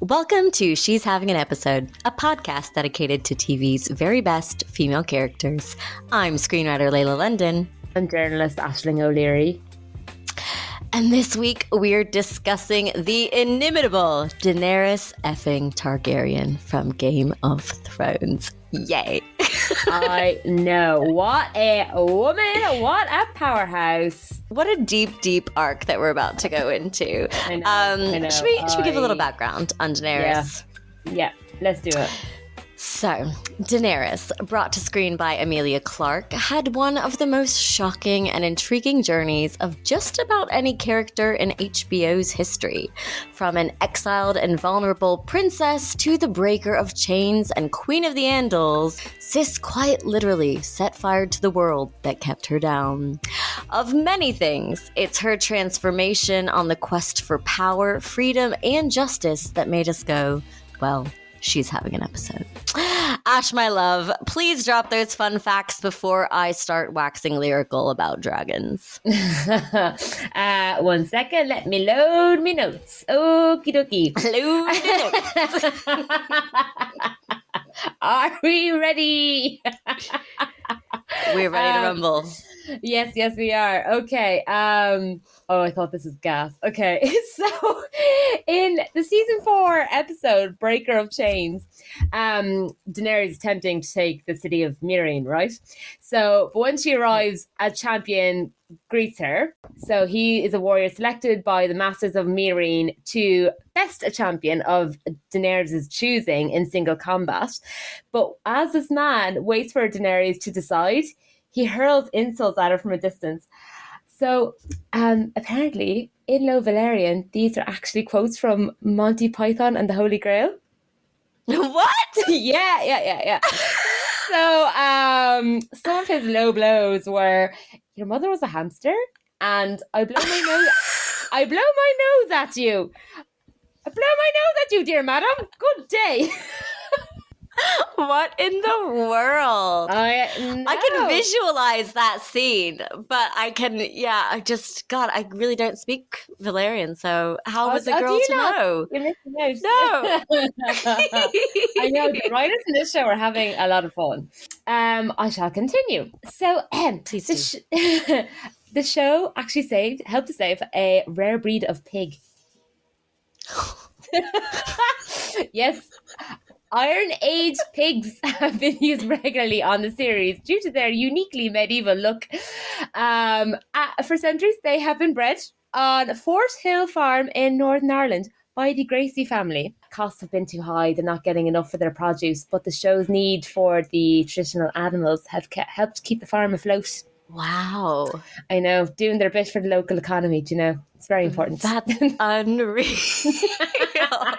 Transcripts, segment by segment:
Welcome to She's Having an Episode, a podcast dedicated to TV's very best female characters. I'm screenwriter Lela London. I'm journalist Aisling O'Leary. And this week we're discussing the inimitable Daenerys effing Targaryen from Game of Thrones. Yay. I know. What a woman. What a powerhouse. What a deep, deep arc that we're about to go into. I know, Um, I know. Should, we, should we give a little background on Daenerys? Yeah, let's do it. So, Daenerys, brought to screen by Emilia Clarke, had one of the most shocking and intriguing journeys of just about any character in HBO's history. From an exiled and vulnerable princess to the breaker of chains and queen of the Andals, Sis quite literally set fire to the world that kept her down. Of many things, it's her transformation on the quest for power, freedom, and justice that made us go, well, she's having an episode. Ash, my love, please drop those fun facts before I start waxing lyrical about dragons. uh, one second, let me load me notes. Okie dokie. Hello. Are we ready? We're ready to Um, rumble. Yes, yes, we are. Okay. Um. Oh, I thought this was gas. Okay. So, in the season four episode "Breaker of Chains," um, Daenerys is attempting to take the city of Meereen, right? So, but when she arrives, a champion greets her. So he is a warrior selected by the Masters of Meereen to best a champion of Daenerys' choosing in single combat. But as this man waits for Daenerys to decide, he hurls insults at her from a distance. So um, apparently, in Low Valyrian, these are actually quotes from Monty Python and the Holy Grail. what? yeah, yeah, yeah, yeah. so um, some of his low blows were, "Your mother was a hamster, and I blow my nose. I blow my nose at you. I blow my nose at you, dear madam. Good day." What in the world? I, I can visualize that scene, but I can, yeah, I just, God, I really don't speak Valyrian, so how Oh, was a oh, girl to not? know? You're missing out. No. I know the writers in this show are having a lot of fun. Um, I shall continue. So, um, Please the, sh- the show actually saved, helped to save a rare breed of pig. yes, Iron Age pigs have been used regularly on the series due to their uniquely medieval look. Um, uh, for centuries, they have been bred on Fort Hill Farm in Northern Ireland by the Gracie family. Costs have been too high, they're not getting enough for their produce, but the show's need for the traditional animals have ke- helped keep the farm afloat. Wow. I know, doing their bit for the local economy, do you know? It's very mm-hmm. important. That's unreal. yeah.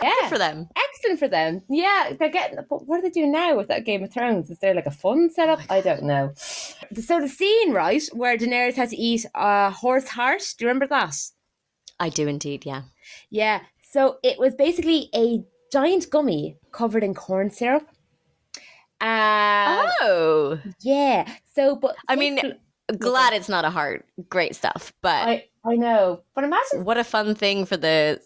Good for them. excellent for them. Yeah, they're getting. But what are they doing now with that Game of Thrones? Is there like a fun setup? I don't know. So the scene, right, where Daenerys had to eat a horse heart. Do you remember that? I do indeed, yeah. Yeah. So it was basically a giant gummy covered in corn syrup. Uh, oh. yeah. So, but I mean, glad it's not a heart. Great stuff. But I I know, but imagine what a fun thing for the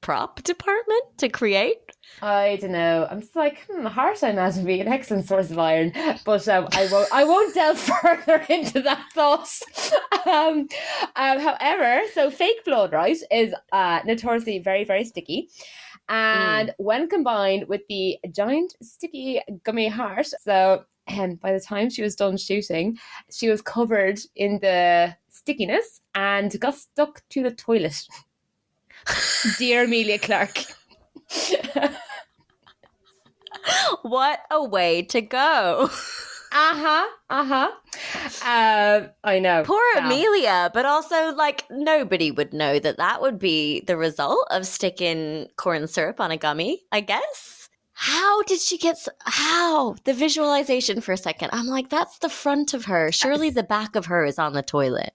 prop department to create. I don't know. I'm just like, hmm, heart I imagine being an excellent source of iron, but um, I won't. I won't delve further into that thought. um, um, however, so fake blood, right, is uh, notoriously very, very sticky, and mm. when combined with the giant sticky gummy heart, so. And by the time she was done shooting, she was covered in the stickiness and got stuck to the toilet. Dear Emilia Clarke. What a way to go. Uh-huh. Uh-huh. Um, I know. Poor. Emilia, but also like nobody would know that that would be the result of sticking corn syrup on a gummy, I guess. How did she get how the visualization for a second? I'm like that's the front of her. Surely the back of her is on the toilet.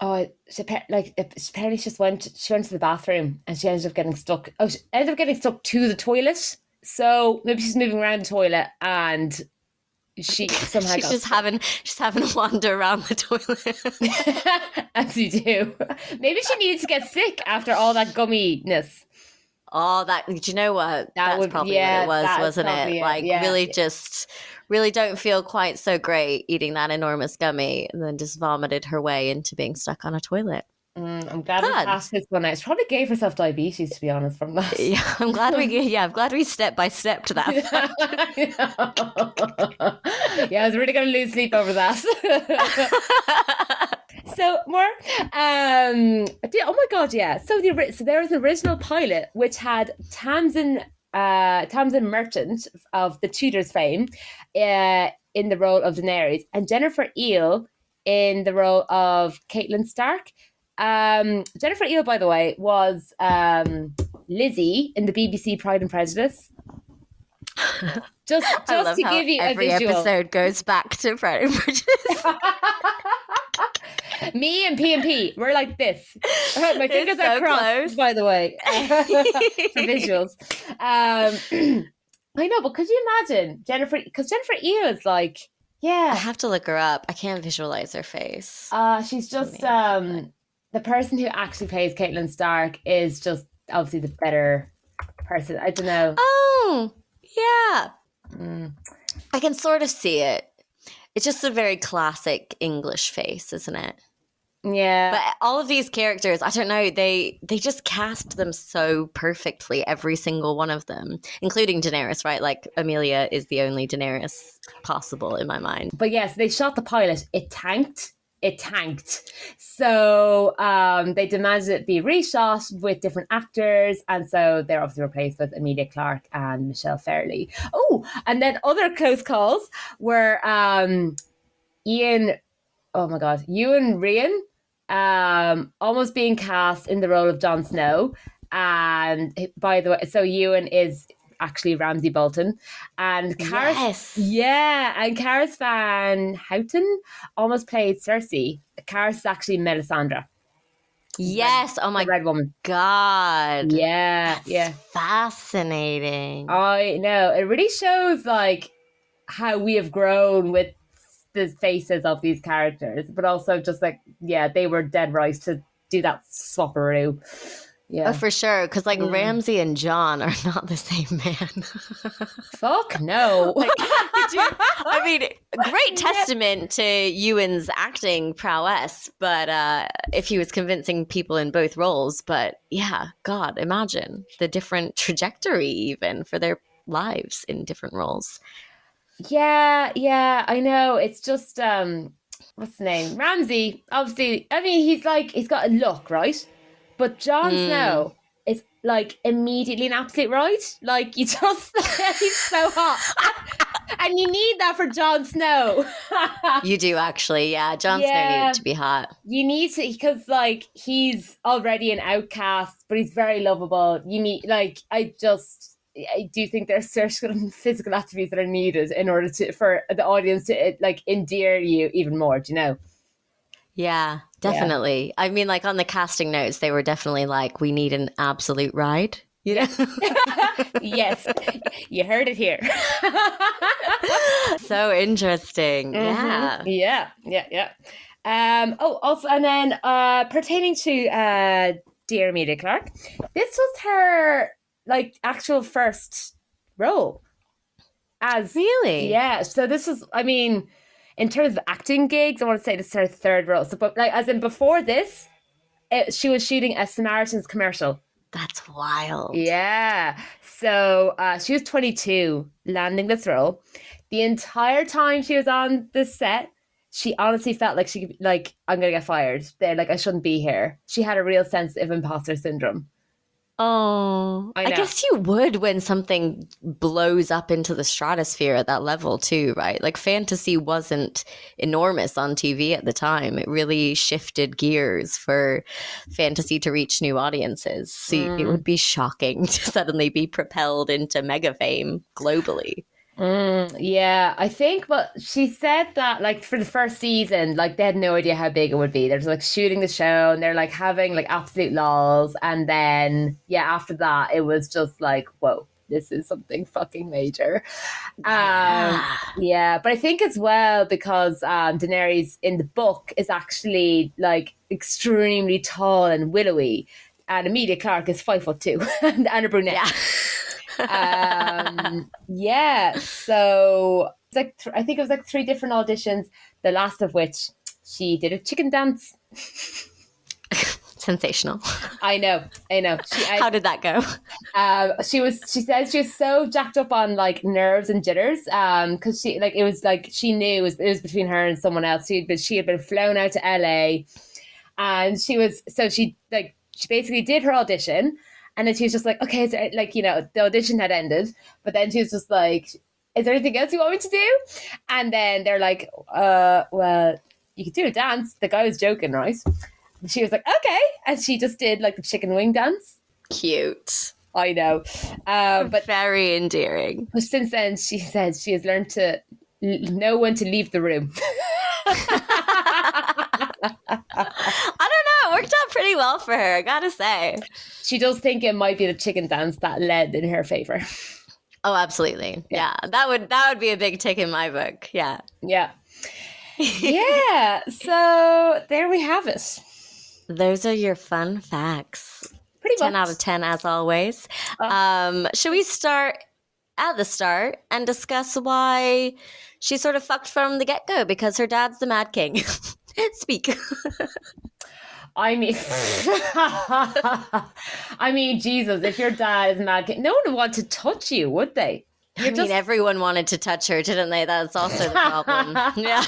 Oh, she like she apparently she just went. She went to the bathroom and she ended up getting stuck. Oh, she ended up getting stuck to the toilet. So maybe she's moving around the toilet and she somehow she's just having she's having a wander around the toilet. as you do. Maybe she needed to get sick after all that gumminess. oh, that do you know what? That's would- probably yeah, what it was, wasn't it? it, Like yeah. really just really don't feel quite so great eating that enormous gummy and then just vomited her way into being stuck on a toilet. Mm, I'm glad we God. passed this one out. She probably gave herself diabetes, to be honest, from that. Yeah, I'm glad we yeah, I'm glad we step by step to that. yeah, I was really going to lose sleep over that. so more, um, the- oh my god, yeah. So the so there was an original pilot which had Tamsin, uh, Tamzin Merchant of the Tudors fame, uh, in the role of Daenerys, and Jennifer Ehle in the role of Catelyn Stark. Um, Jennifer Ehle, by the way, was um, Lizzie in the BBC Pride and Prejudice. Just, just to give you every a visual. episode goes back to Pride and Prejudice. Me and P and P, we're like this. My fingers so are crossed, close. by the way, for visuals. Um, I know, but could you imagine Jennifer? Because Jennifer Ehle is like, yeah. I have to look her up. I can't visualize her face. uh, she's just um, the person who actually plays Catelyn Stark is just obviously the better person. I don't know. Oh, yeah. Mm. I can sort of see it. It's just a very classic English face, isn't it? Yeah, But all of these characters, I don't know, they they just cast them so perfectly, every single one of them, including Daenerys, right? Like Emilia is the only Daenerys possible in my mind. but yes, they shot the pilot. It tanked. It tanked. So um, they demanded it be reshot with different actors, and so they're obviously replaced with Emilia Clarke and Michelle Fairley. Oh, and then other close calls were um, Ian. Oh my God, Iwan Rheon, um, almost being cast in the role of Jon Snow. And by the way, so Iwan is actually Ramsay Bolton, and Carice Yes. yeah, and Carice Van Houten almost played Cersei. Carice is actually Melisandre, Yes. Oh my Red Woman. God. Yeah, That's yeah. Fascinating. I know. It really shows like how we have grown with the faces of these characters, but also just like yeah, they were dead right to do that swapperoo. Yeah, Oh, for sure. Because like Mm. Ramsay and Jon are not the same man. fuck no. Like, you- I mean, great testament to Iwan's acting prowess, but uh, if he was convincing people in both roles, but yeah, God, imagine the different trajectory even for their lives in different roles. Yeah, yeah, I know. It's just um what's the name? Ramsay. Obviously, I mean he's like he's got a look, right? But Jon Mm. Snow is like immediately an absolute right. Like you just he's so hot. and you need that for Jon Snow. You do actually, yeah. Jon Snow needed to be hot. you need to because like he's already an outcast, but he's very lovable. You need like I just I do think there's certain physical attributes that are needed in order to for the audience to like endear you even more. Do you know? Yeah, definitely. I mean, like on the casting notes, they were definitely like, we need an absolute ride. You know? yes, you heard it here. so interesting. Yeah. Mhm. yeah, yeah, yeah. Um. Oh, also, and then uh, pertaining to uh, dear Emilia Clarke, this was her like actual first role as Really? Yeah. So this was, I mean, in terms of acting gigs, I want to say this is her third role. So, but like, as in before this, it, she was shooting a Samaritans commercial. That's wild. Yeah. So uh, she was 22, landing this role. The entire time she was on the set, she honestly felt like she like, I'm gonna get fired. They're like, I shouldn't be here. She had a real sense of imposter syndrome. Oh, I I, guess you would when something blows up into the stratosphere at that level, too, right? Like fantasy wasn't enormous on TV at the time. It really shifted gears for fantasy to reach new audiences. So it Mm. would be shocking to suddenly be propelled into mega fame globally. Mm, yeah, I think, but she said that like for the first season, like they had no idea how big it would be. They're just like shooting the show and they're like having like absolute lols, and then yeah, after that it was just like whoa, this is something fucking major. Um, Yeah. yeah, but I think as well because um, Daenerys in the book is actually like extremely tall and willowy, and Emilia Clarke is five foot two and, and a brunette. Yeah. um, yeah, so it's like th- I think it was like three different auditions. The last of which she did a chicken dance. Sensational. I know, I know. She, I, How did that go? um, she was. She says she was so jacked up on like nerves and jitters. Um, because she like it was like she knew it was, it was between her and someone else. She but she had been flown out to LA, and she was so she like she basically did her audition, and then she was just like, okay, so, like you know the audition had ended, but then she was just like, is there anything else you want me to do? And then they're like, uh, well, you could do a dance. The guy was joking, right? She was like, okay, and she just did like the chicken wing dance. Cute. I know. Uh, but, But very endearing. but since then, she said she has learned to know when to leave the room. I don't know. It worked out pretty well for her, I gotta say. she does think it might be the chicken dance that led in her favor. Oh, absolutely. Yeah. That would that would be a big tick in my book. Yeah. Yeah. Yeah. So there we have it. Those are your fun facts. Pretty 10 much. out of 10 as always. Uh. Um, should we start at the start and discuss why she sort of fucked from the get-go because her dad's the mad king. Speak. I mean, I mean, Jesus, if your dad is mad, no one would want to touch you, would they? I mean, just- everyone wanted to touch her, didn't they? That's also the problem. yeah.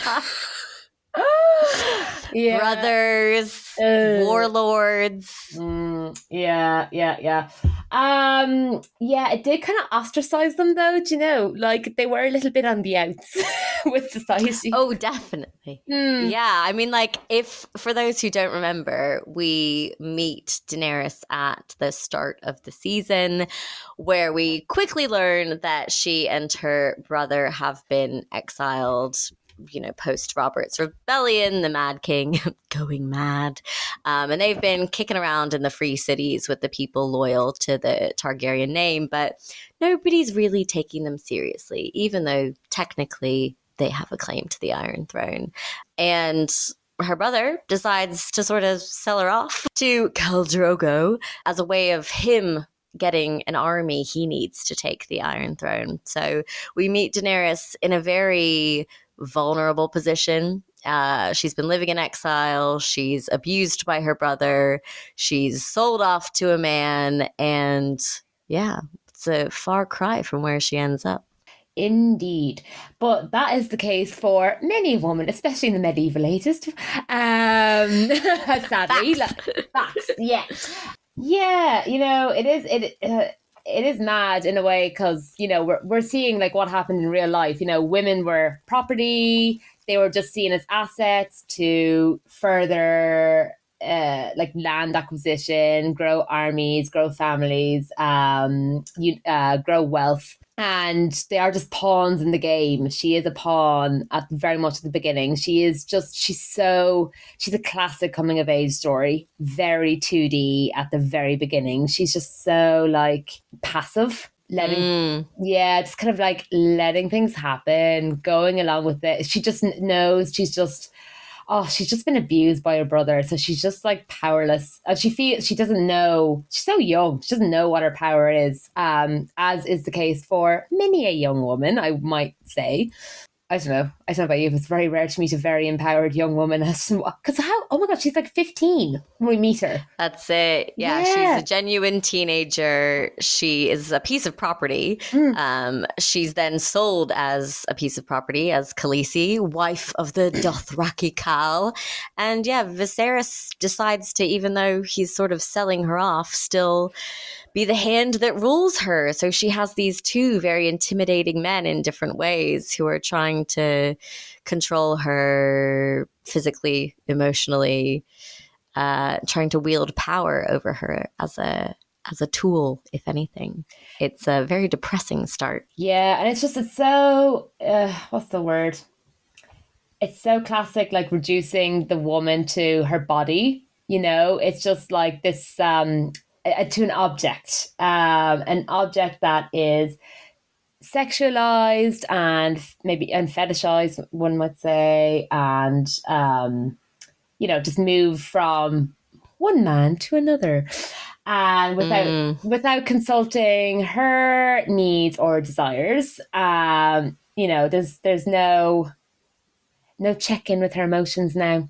yeah. Brothers, Ugh. warlords. Mm, yeah, yeah, yeah. Um, yeah, it did kind of ostracize them though, do you know? Like they were a little bit on the outs with society. Oh, definitely. Hmm. Yeah, I mean, like, if for those who don't remember, we meet Daenerys at the start of the season, where we quickly learn that she and her brother have been exiled. You know, post Robert's rebellion, the Mad King going mad. Um, and they've been kicking around in the free cities with the people loyal to the Targaryen name, but nobody's really taking them seriously, even though technically they have a claim to the Iron Throne. And her brother decides to sort of sell her off to Khal Drogo as a way of him getting an army he needs to take the Iron Throne. So we meet Daenerys in a very vulnerable position. Uh, she's been living in exile. She's abused by her brother. She's sold off to a man. And yeah, it's a far cry from where she ends up. Indeed. But that is the case for many women, especially in the medieval ages. Um, sadly, like, facts, yeah. Yeah, you know, it is, it, uh, it is mad in a way because, you know, we're, we're seeing like what happened in real life. You know, women were property, they were just seen as assets to further uh, like land acquisition, grow armies, grow families, um, you, uh, grow wealth. And they are just pawns in the game. She is a pawn at very much at the beginning. She is just, she's so, she's a classic coming of age story. Very 2D at the very beginning. She's just so like passive, letting Mm. yeah, just kind of like letting things happen, going along with it. She just knows she's just, oh, she's just been abused by her brother. So she's just like powerless. And she feels she doesn't know, she's so young, she doesn't know what her power is, um, as is the case for many a young woman, I might say. I don't know. I don't know about you, but it's very rare to meet a very empowered young woman. Because how? Oh my god, she's like fifteen when we meet her. That's it. Yeah, Yeah. she's a genuine teenager. She is a piece of property. Mm. Um, she's then sold as a piece of property as Khaleesi, wife of the Dothraki Khal. And yeah, Viserys decides to, even though he's sort of selling her off, still be the hand that rules her. So she has these two very intimidating men in different ways who are trying to control her physically, emotionally, uh, trying to wield power over her as a as a tool, if anything. It's a very depressing start. Yeah, and it's just it's so uh, what's the word? It's so classic, like reducing the woman to her body. You know, it's just like this um uh, to an object, um, an object that is sexualized and maybe and fetishized, one might say, and um, you know, just move from one man to another and without mm. without consulting her needs or desires um you know there's there's no no check in with her emotions now.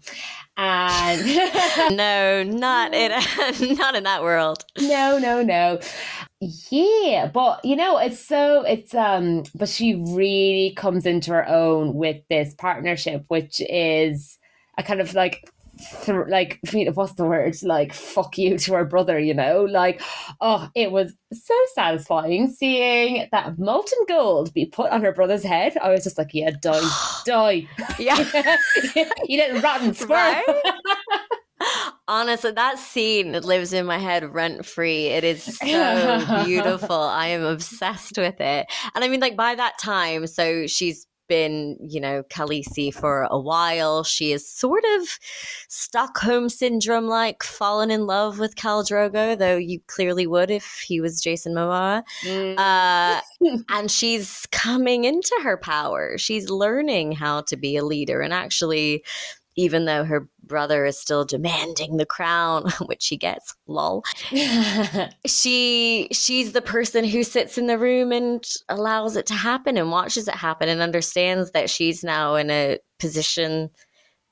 And no not in not in that world. No no no. Yeah but you know it's so it's um but she really comes into her own with this partnership which is a kind of like th- like what's the word like fuck you to her brother you know like oh it was so satisfying seeing that molten gold be put on her brother's head i was just like yeah die die yeah you didn't rotten sperm Honestly, that scene lives in my head rent free. It is so beautiful. I am obsessed with it. And I mean, like, by that time, so she's been, you know, Khaleesi for a while. She is sort of Stockholm syndrome like fallen in love with Khal Drogo, though you clearly would if he was Jason Momoa. Mm. Uh, and she's coming into her power. She's learning how to be a leader and actually even though her brother is still demanding the crown, which she gets, lol. she she's the person who sits in the room and allows it to happen and watches it happen and understands that she's now in a position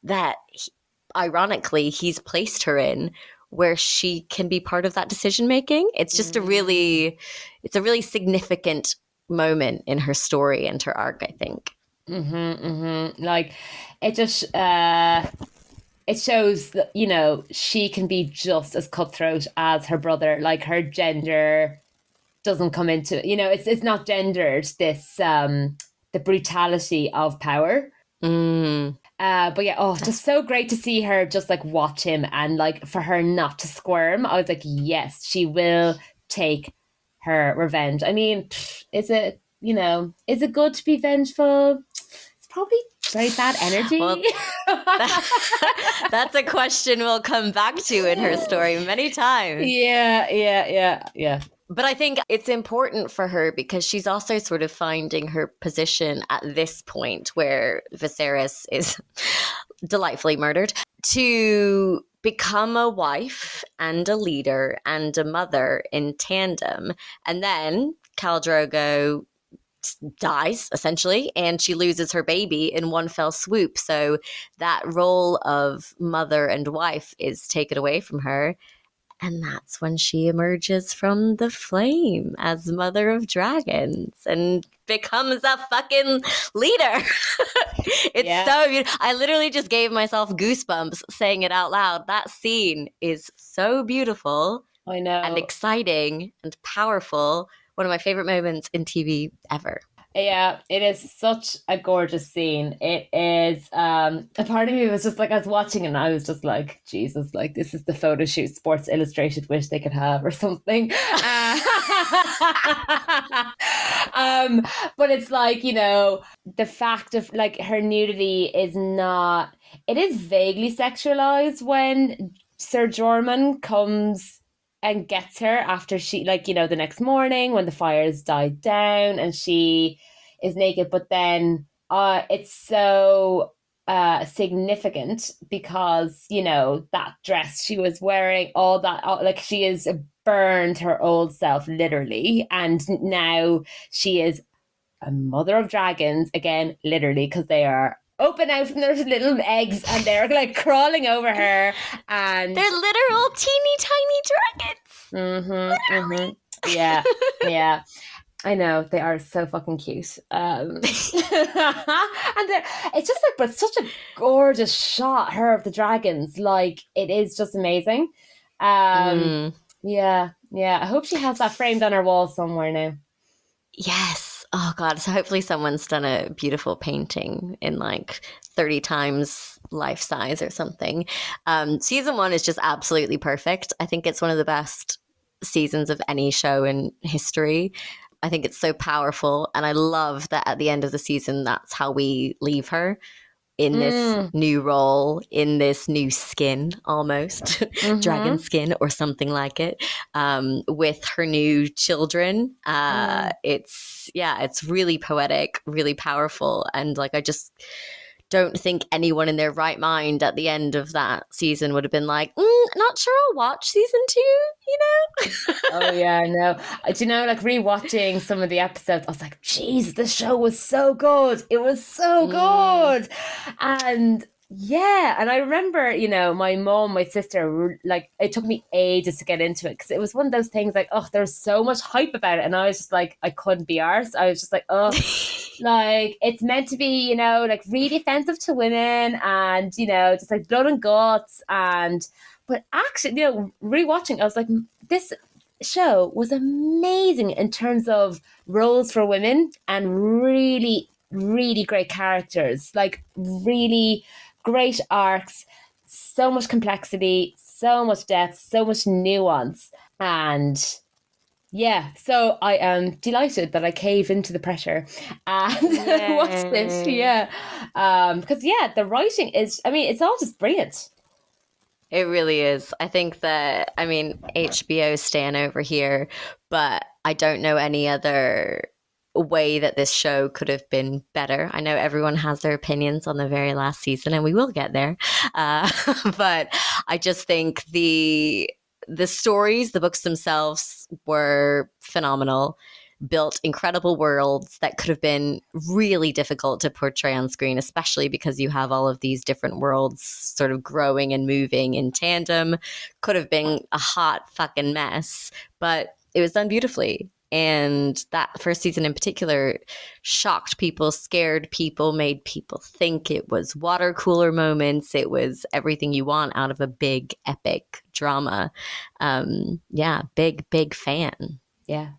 that he, ironically he's placed her in where she can be part of that decision making. It's just mm. a really it's a really significant moment in her story and her arc, I think. Mm-hmm, mm-hmm. Like it just uh it shows that you know she can be just as cutthroat as her brother. Like her gender doesn't come into it. you know it's it's not gendered this um the brutality of power. Mm. Uh, but yeah, oh, just so great to see her just like watch him and like for her not to squirm. I was like, yes, she will take her revenge. I mean, is it you know, is it good to be vengeful? Probably very bad energy. Well, that, that's a question we'll come back to in her story many times. Yeah, yeah, yeah, yeah. But I think it's important for her because she's also sort of finding her position at this point where Viserys is delightfully murdered to become a wife and a leader and a mother in tandem. And then Khal Drogo dies essentially and she loses her baby in one fell swoop so that role of mother and wife is taken away from her and that's when she emerges from the flame as mother of dragons and becomes a fucking leader. it's yeah. so beautiful. I literally just gave myself goosebumps saying it out loud. That scene is so beautiful. I know. And exciting and powerful one of my favorite moments in TV ever. Yeah, it is such a gorgeous scene. It is um a part of me was just like I was watching and I was just like, Jesus, like this is the photo shoot Sports Illustrated wish they could have or something. Uh, um but it's like, you know, the fact of like her nudity is not it is vaguely sexualized when Sir Jorman comes and gets her after she like you know the next morning when the fires died down and she is naked. But then uh it's so uh significant because you know that dress she was wearing all that all, like she is burned her old self literally. And now she is a mother of dragons again literally because they are open out from their little eggs and they're like crawling over her and they're literal teeny tiny dragons. Mm-hmm, mm-hmm. Yeah, yeah. I know they are so fucking cute, um, and it's just like, but such a gorgeous shot. Her of the dragons, like it is just amazing. Um, mm. Yeah, yeah. I hope she has that framed on her wall somewhere now. Yes, oh god. So hopefully someone's done a beautiful painting in like 30 times life size or something. Um season one is just absolutely perfect. I think it's one of the best seasons of any show in history. I think it's so powerful and i love that at the end of the season that's how we leave her in this mm. new role, in this new skin almost, mm-hmm. dragon skin or something like it, um, with her new children. Uh, mm. It's, yeah, it's really poetic, really powerful. And like, I just, don't think anyone in their right mind at the end of that season would have been like, mm, not sure I'll watch season two, you know? oh, yeah, no. Uh, do you know, like rewatching some of the episodes, I was like, Jesus, the show was so good. It was so mm. good. And yeah, and I remember, you know, my mom, my sister, like it took me ages to get into it because it was one of those things like, oh, there's so much hype about it, and I was just like, I couldn't be arsed. I was just like, oh, like it's meant to be, you know, like really offensive to women, and you know, just like blood and guts, and but actually, you know, rewatching, I was like, this show was amazing in terms of roles for women and really, really great characters, like really great arcs, so much complexity, so much depth, so much nuance. And yeah, so I am delighted that I cave into the pressure and watched it. Yeah. Um, because yeah, the writing is I mean, it's all just brilliant. It really is. I think that I mean HBO staying over here, but I don't know any other way that this show could have been better. I know everyone has their opinions on the very last season, and we will get there. Uh, but I just think the the stories, the books themselves, were phenomenal. Built incredible worlds that could have been really difficult to portray on screen, especially because you have all of these different worlds sort of growing and moving in tandem. Could have been a hot fucking mess, but it was done beautifully and that first season in particular shocked people, scared people, made people think it was water cooler moments. It was everything you want out of a big, epic drama. Um, yeah, big, big fan. Yeah.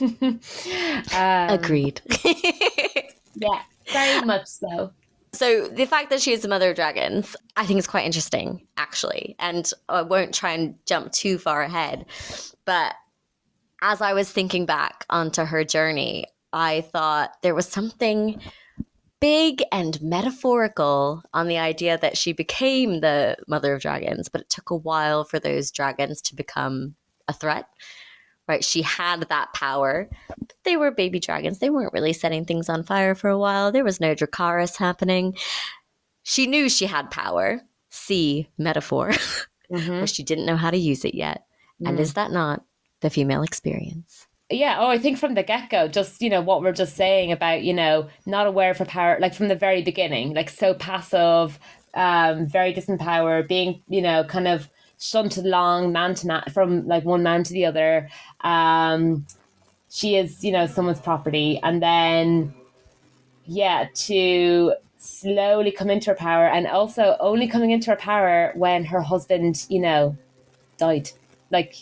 um, Agreed. yeah, very much so. So the fact that she is the mother of dragons, I think is quite interesting, actually. And I won't try and jump too far ahead, but as I was thinking back onto her journey, I thought there was something big and metaphorical on the idea that she became the mother of dragons, but it took a while for those dragons to become a threat. Right? She had that power. But they were baby dragons. They weren't really setting things on fire for a while. There was no Dracarys happening. She knew she had power. See metaphor. Mm-hmm. but she didn't know how to use it yet. Mm. And is that not the female experience. Yeah. Oh, I think from the get go, just, you know, what we're just saying about, you know, not aware of her power, like from the very beginning, like so passive, um, very disempowered, being, you know, kind of shunted along man to man from like one man to the other. Um, she is, you know, someone's property. And then, yeah, to slowly come into her power and also only coming into her power when her husband, you know, died. Like,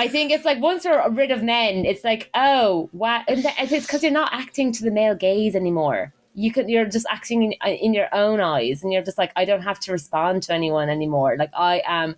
I think it's like once you're rid of men, it's like, oh. And it's because you're not acting to the male gaze anymore. You can, you're just acting in, uh, in your own eyes, and you're just like, I don't have to respond to anyone anymore. Like, I am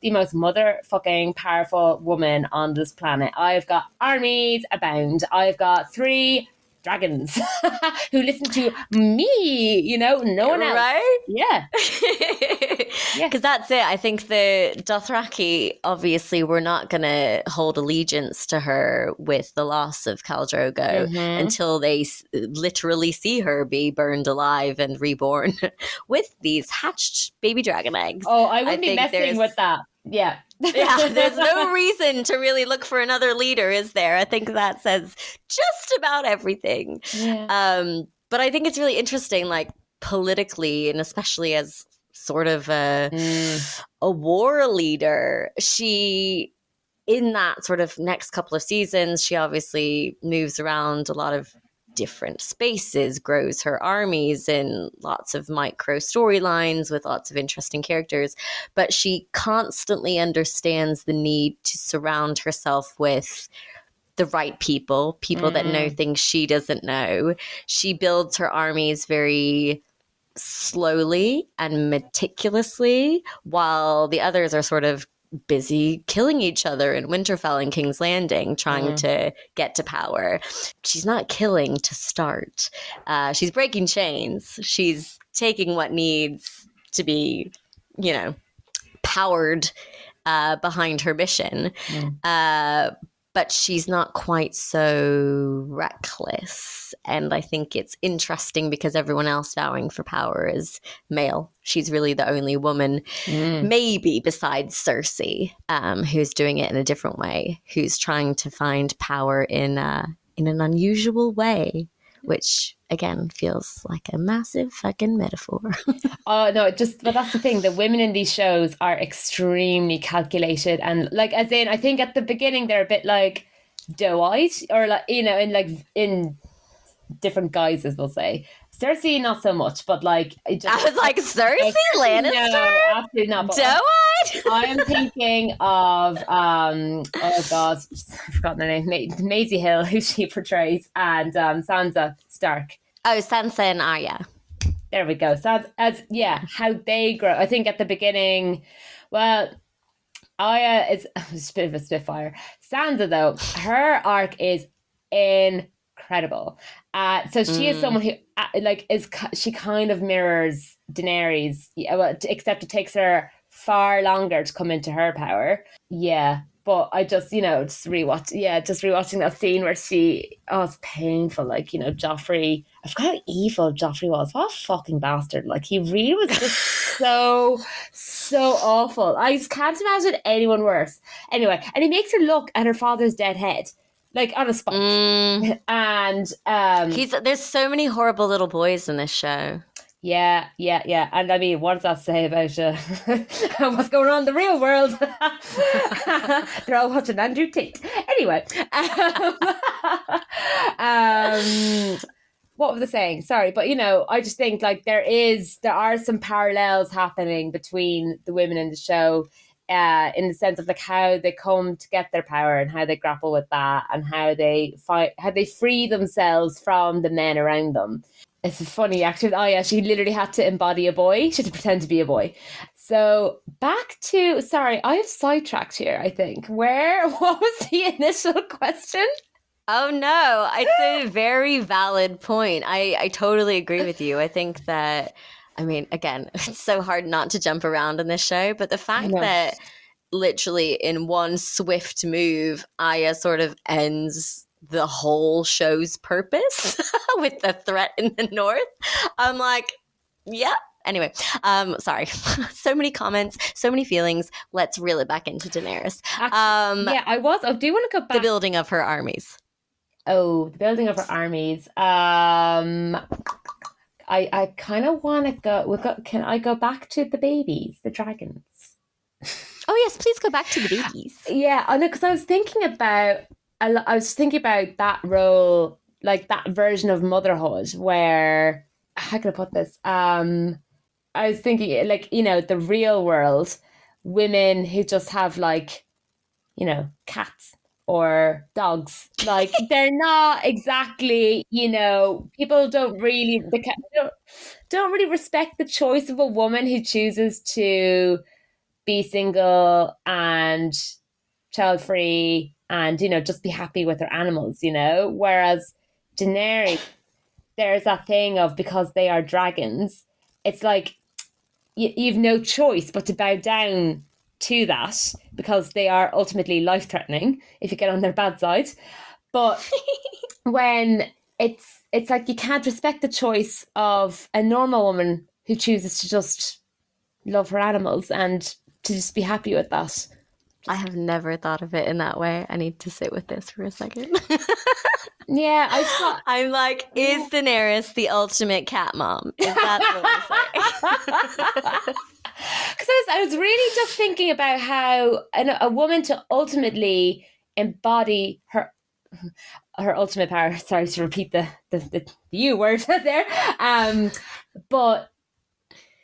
the most motherfucking powerful woman on this planet. I've got armies abound. I've got three dragons who listen to me, you know, no one else. Right? Yeah. yeah. Because that's it. I think the Dothraki obviously were not going to hold allegiance to her with the loss of Khal Drogo mm-hmm. until they s- literally see her be burned alive and reborn with these hatched baby dragon eggs. Oh, I wouldn't I be messing with that. Yeah. yeah, there's no reason to really look for another leader, is there? I think that says just about everything. Yeah. Um, but I think it's really interesting, like politically, and especially as sort of a mm. a war leader. She in that sort of next couple of seasons, she obviously moves around a lot of different spaces, grows her armies in lots of micro storylines with lots of interesting characters. But she constantly understands the need to surround herself with the right people, people mm. that know mm. things she doesn't know. She builds her armies very slowly and meticulously, while the others are sort of busy killing each other in Winterfell and King's Landing, trying Mhm. to get to power. She's not killing to start. Uh, she's breaking chains. She's taking what needs to be, you know, powered uh, behind her mission. Mm. Uh, but she's not quite so reckless. And I think it's interesting because everyone else vowing for power is male. She's really the only woman, Mm. maybe besides Cersei, um, who's doing it in a different way, who's trying to find power in uh, in an unusual way, which again feels like a massive fucking metaphor. Oh no, just but that's the thing. The women in these shows are extremely calculated and like as in I think at the beginning they're a bit like doe-eyed or like you know in like in different guises we'll say. Cersei not so much, but like I just I was like, Cersei Lannister? No, absolutely not. But Doe-eyed? I am thinking of um oh god, I've forgotten her name. Ma- Maisie Hill, who she portrays, and um Sansa Stark. Oh, Sansa and Arya. There we go. So as, yeah, how they grow. I think at the beginning, well, Arya is it's a bit of a spitfire. Sansa though, her arc is incredible. Uh, so she is Mm. someone who uh, like is she kind of mirrors Daenerys, yeah, well, except it takes her far longer to come into her power. Yeah. But I just, you know, just rewatch, yeah, just rewatching that scene where she, oh, it's painful. Like, you know, Joffrey, I forgot how evil Joffrey was. What a fucking bastard. Like, he really was just so, so awful. I just can't imagine anyone worse. Anyway, and he makes her look at her father's dead head, like on a spot. Mm, And, um, he's there's so many horrible little boys in this show. Yeah, yeah, yeah. And I mean, what does that say about uh, what's going on in the real world? They're all watching Andrew Tate. Anyway, um, um, what was I saying? Sorry, but you know, I just think like there is, there are some parallels happening between the women in the show. Uh, in the sense of like how they come to get their power and how they grapple with that and how they fight how they free themselves from the men around them it's a funny actually. Oh yeah, she literally had to embody a boy. She had to pretend to be a boy. So back to sorry, I have sidetracked here. I think where what was the initial question? Oh no, it's a very valid point. I, I totally agree with you. I think that, I mean, again, it's so hard not to jump around in this show, but the fact that literally in one swift move, Arya sort of ends the whole show's purpose with the threat in the north. I'm like, yeah. Anyway, um, sorry. so many comments, so many feelings. Let's reel it back into Daenerys. Actually, Um, yeah, I was. I do want to go back. the building of her armies. oh, the building of her armies. Um, I I kind of want to go. We got. Can I go back to the babies, the dragons? Oh yes, please go back to the babies. Yeah, I know because I was thinking about I, was thinking about that role, like that version of motherhood, where how can I put this? Um, I was thinking like you know the real world, women who just have like, you know, cats or dogs. Like they're not exactly, you know, people don't really the ca- don't, don't really respect the choice of a woman who chooses to be single and child free and you know just be happy with their animals you know whereas Daenerys there's that thing of because they are dragons it's like you, you've no choice but to bow down to that because they are ultimately life threatening if you get on their bad side but when it's it's like you can't respect the choice of a normal woman who chooses to just love her animals and to just be happy with that. I have never thought of it in that way. I need to sit with this for a second. Yeah, I thought. I'm like, is Daenerys the ultimate cat mom? Is that what we're saying? Because I was, I was really just thinking about how an, a woman to ultimately embody her her ultimate power. Sorry to repeat the the, the, the U word there. Um, but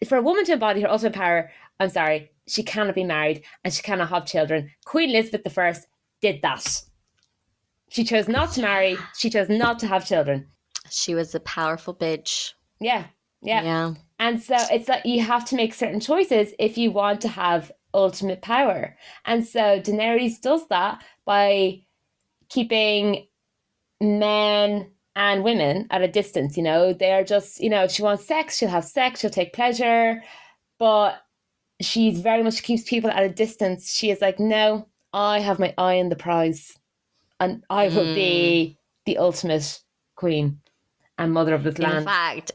for a woman to embody her ultimate power, I'm sorry, she cannot be married and she cannot have children. Queen Elizabeth I did that. She chose not to marry. She chose not to have children. she was a powerful bitch. Yeah, yeah. Yeah. And so it's like you have to make certain choices if you want to have ultimate power. And so Daenerys does that by keeping men and women at a distance, you know. They're just, you know, if she wants sex, she'll have sex, she'll take pleasure, but she's very much keeps people at a distance. She is like, no, I have my eye on the prize, and I will mm. be the ultimate queen and mother of this land. In fact,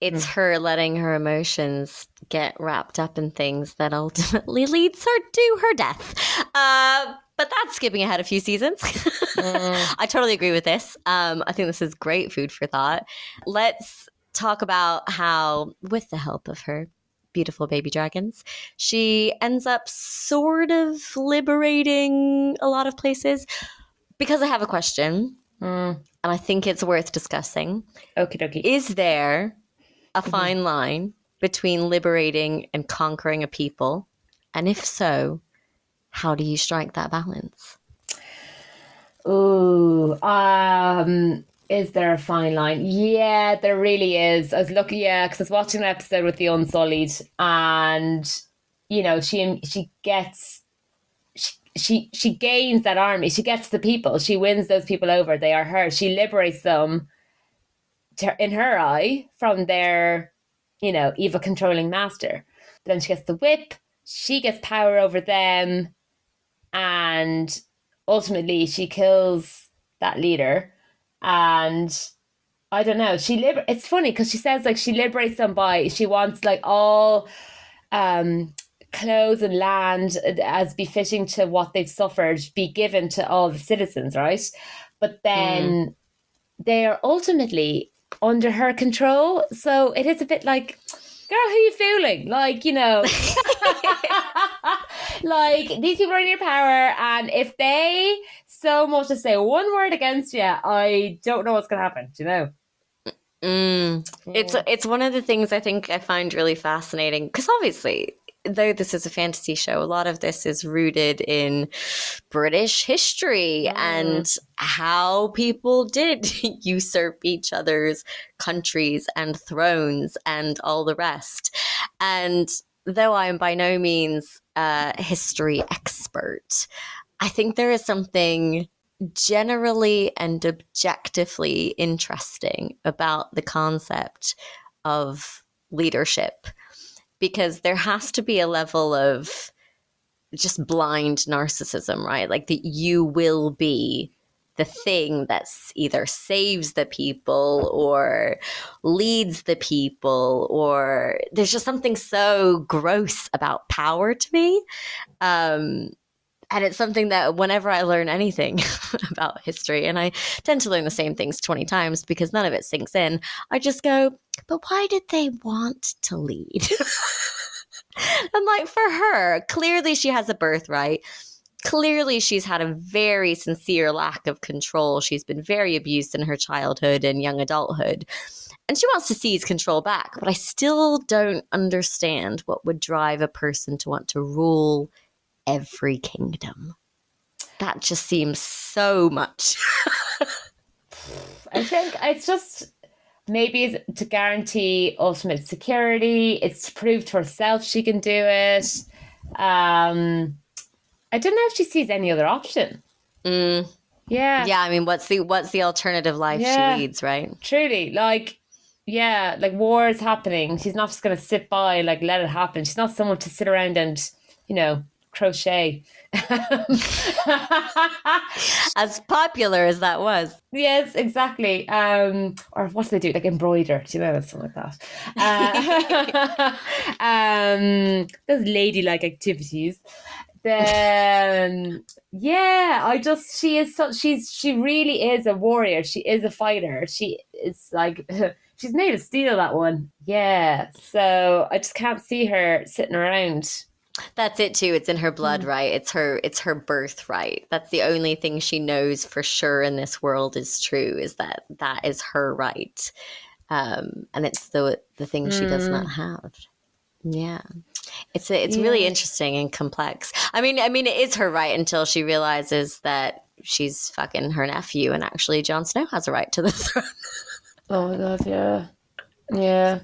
it's mm. her letting her emotions get wrapped up in things that ultimately leads her to her death. Uh, but that's skipping ahead a few seasons. mm. I totally agree with this. Um, I think this is great food for thought. Let's talk about how, with the help of her beautiful baby dragons, she ends up sort of liberating a lot of places. Because I have a question, mm. and I think it's worth discussing. Okie dokie. Is there a mm-hmm. fine line between liberating and conquering a people? And if so, how do you strike that balance? Oh, um, is there a fine line? Yeah, there really is. I was looking, yeah, because I was watching an episode with the Unsullied, and you know, she she gets she, she she gains that army. She gets the people. She wins those people over. They are her. She liberates them to, in her eye from their, you know, evil controlling master. But then she gets the whip. She gets power over them, and ultimately she kills that leader. And I don't know. She liber- It's funny because she says like she liberates them by she wants like all um clothes and land as befitting to what they've suffered be given to all the citizens, right? But then mm. they are ultimately under her control. So it is a bit like, girl, who are you feeling? Like, you know, like these people are in your power, and if they so much to say one word against you, I don't know what's going to happen. Do you know? Mm. It's it's one of the things I think I find really fascinating because obviously though this is a fantasy show, a lot of this is rooted in British history mm. and how people did usurp each other's countries and thrones and all the rest. And though I am by no means a history expert, I think there is something generally and objectively interesting about the concept of leadership because there has to be a level of just blind narcissism, right? Like that you will be the thing that's either saves the people or leads the people or there's just something so gross about power to me um, and it's something that whenever i learn anything about history and i tend to learn the same things 20 times because none of it sinks in i just go but why did they want to lead? And like for her. Clearly she has a birthright. Clearly she's had a very sincere lack of control. She's been very abused in her childhood and young adulthood. And she wants to seize control back but i still don't understand what would drive a person to want to rule every kingdom. That just seems so much. I think it's just maybe to guarantee ultimate security. It's to prove to herself she can do it. Um, I don't know if she sees any other option. Mm. Yeah, yeah. I mean, what's the what's the alternative life yeah. she leads, right? Truly, like yeah, like war is happening. She's not just going to sit by, like let it happen. She's not someone to sit around and you know crochet. as popular as that was. Yes, exactly. Um, or what do they do? Like embroider, do you know, something like that. Uh, um, those ladylike activities. Then yeah, I just she is so she's she really is a warrior. She is a fighter. She is like she's made of steel. That one, yeah. So I just can't see her sitting around that's it too. It's in her blood, mm. right? It's her it's her birthright. That's the only thing she knows for sure in this world is true is that that is her right. Um, and it's the the thing mm. she does not mm. have. Yeah. It's a, it's yeah. really interesting and complex. I mean, I mean it is her right until she realizes that she's fucking her nephew and actually Jon Snow has a right to the throne. oh my god, yeah. Yeah.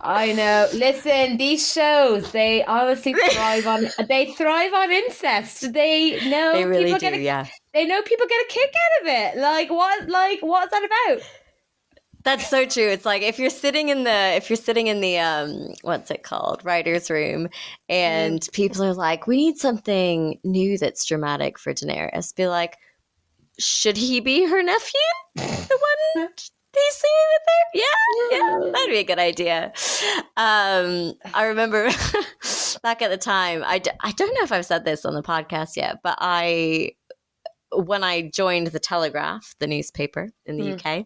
I know. Listen, these shows they honestly thrive on they thrive on incest. They know They really people do, get a, yeah. they know people get a kick out of it. Like what like what's that about? That's so true. It's like if you're sitting in the if you're sitting in the um what's it called writers room and people are like we need something new that's dramatic for Daenerys. Be like, should he be her nephew? The one singing with her? Yeah, yeah, that'd be a good idea. Um, I remember back at the time. I d- I don't know if I've said this on the podcast yet, but I when I joined the Telegraph, the newspaper in the UK,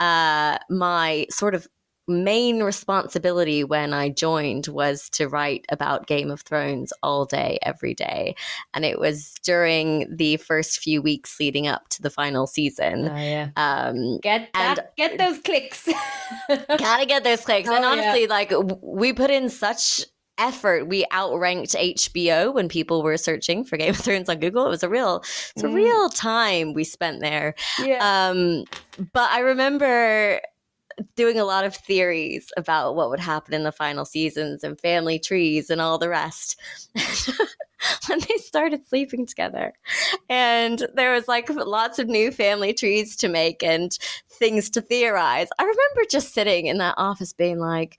uh, my sort of main responsibility when I joined was to write about Game of Thrones all day, every day. And it was during the first few weeks leading up to the final season. Oh yeah. Um, Get And- that, get those clicks. gotta get those clicks. and Oh, yeah. honestly, like we put in such effort. We outranked HBO when people were searching for Game of Thrones on Google. It was a real, it's a Mm. real time we spent there. yeah. Um, but I remember doing a lot of theories about what would happen in the final seasons and family trees and all the rest. when they started sleeping together. And there was like lots of new family trees to make and things to theorize. I remember just sitting in that office being like,